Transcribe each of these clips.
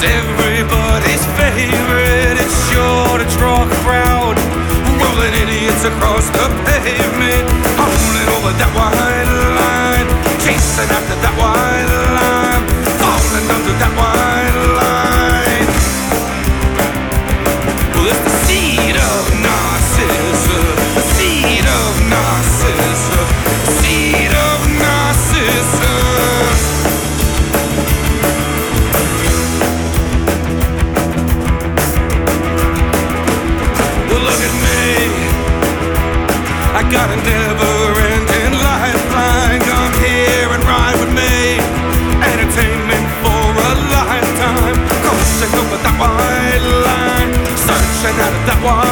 It's everybody's favorite. It's sure to draw a crowd. Rolling idiots across the pavement. Rolling over that white line. Chasing after that white I got a never ending lifeline. Come here and ride with me. Entertainment for a lifetime. Crossing over that white line. Searching out of that white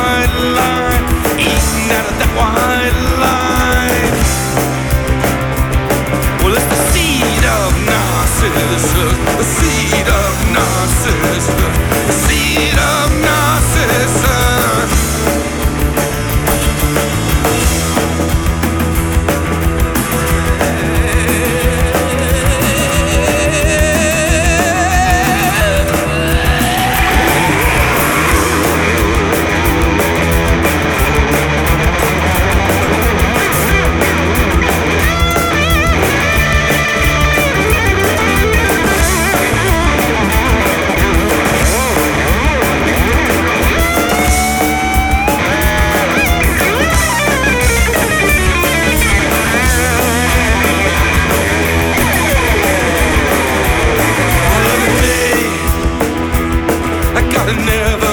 never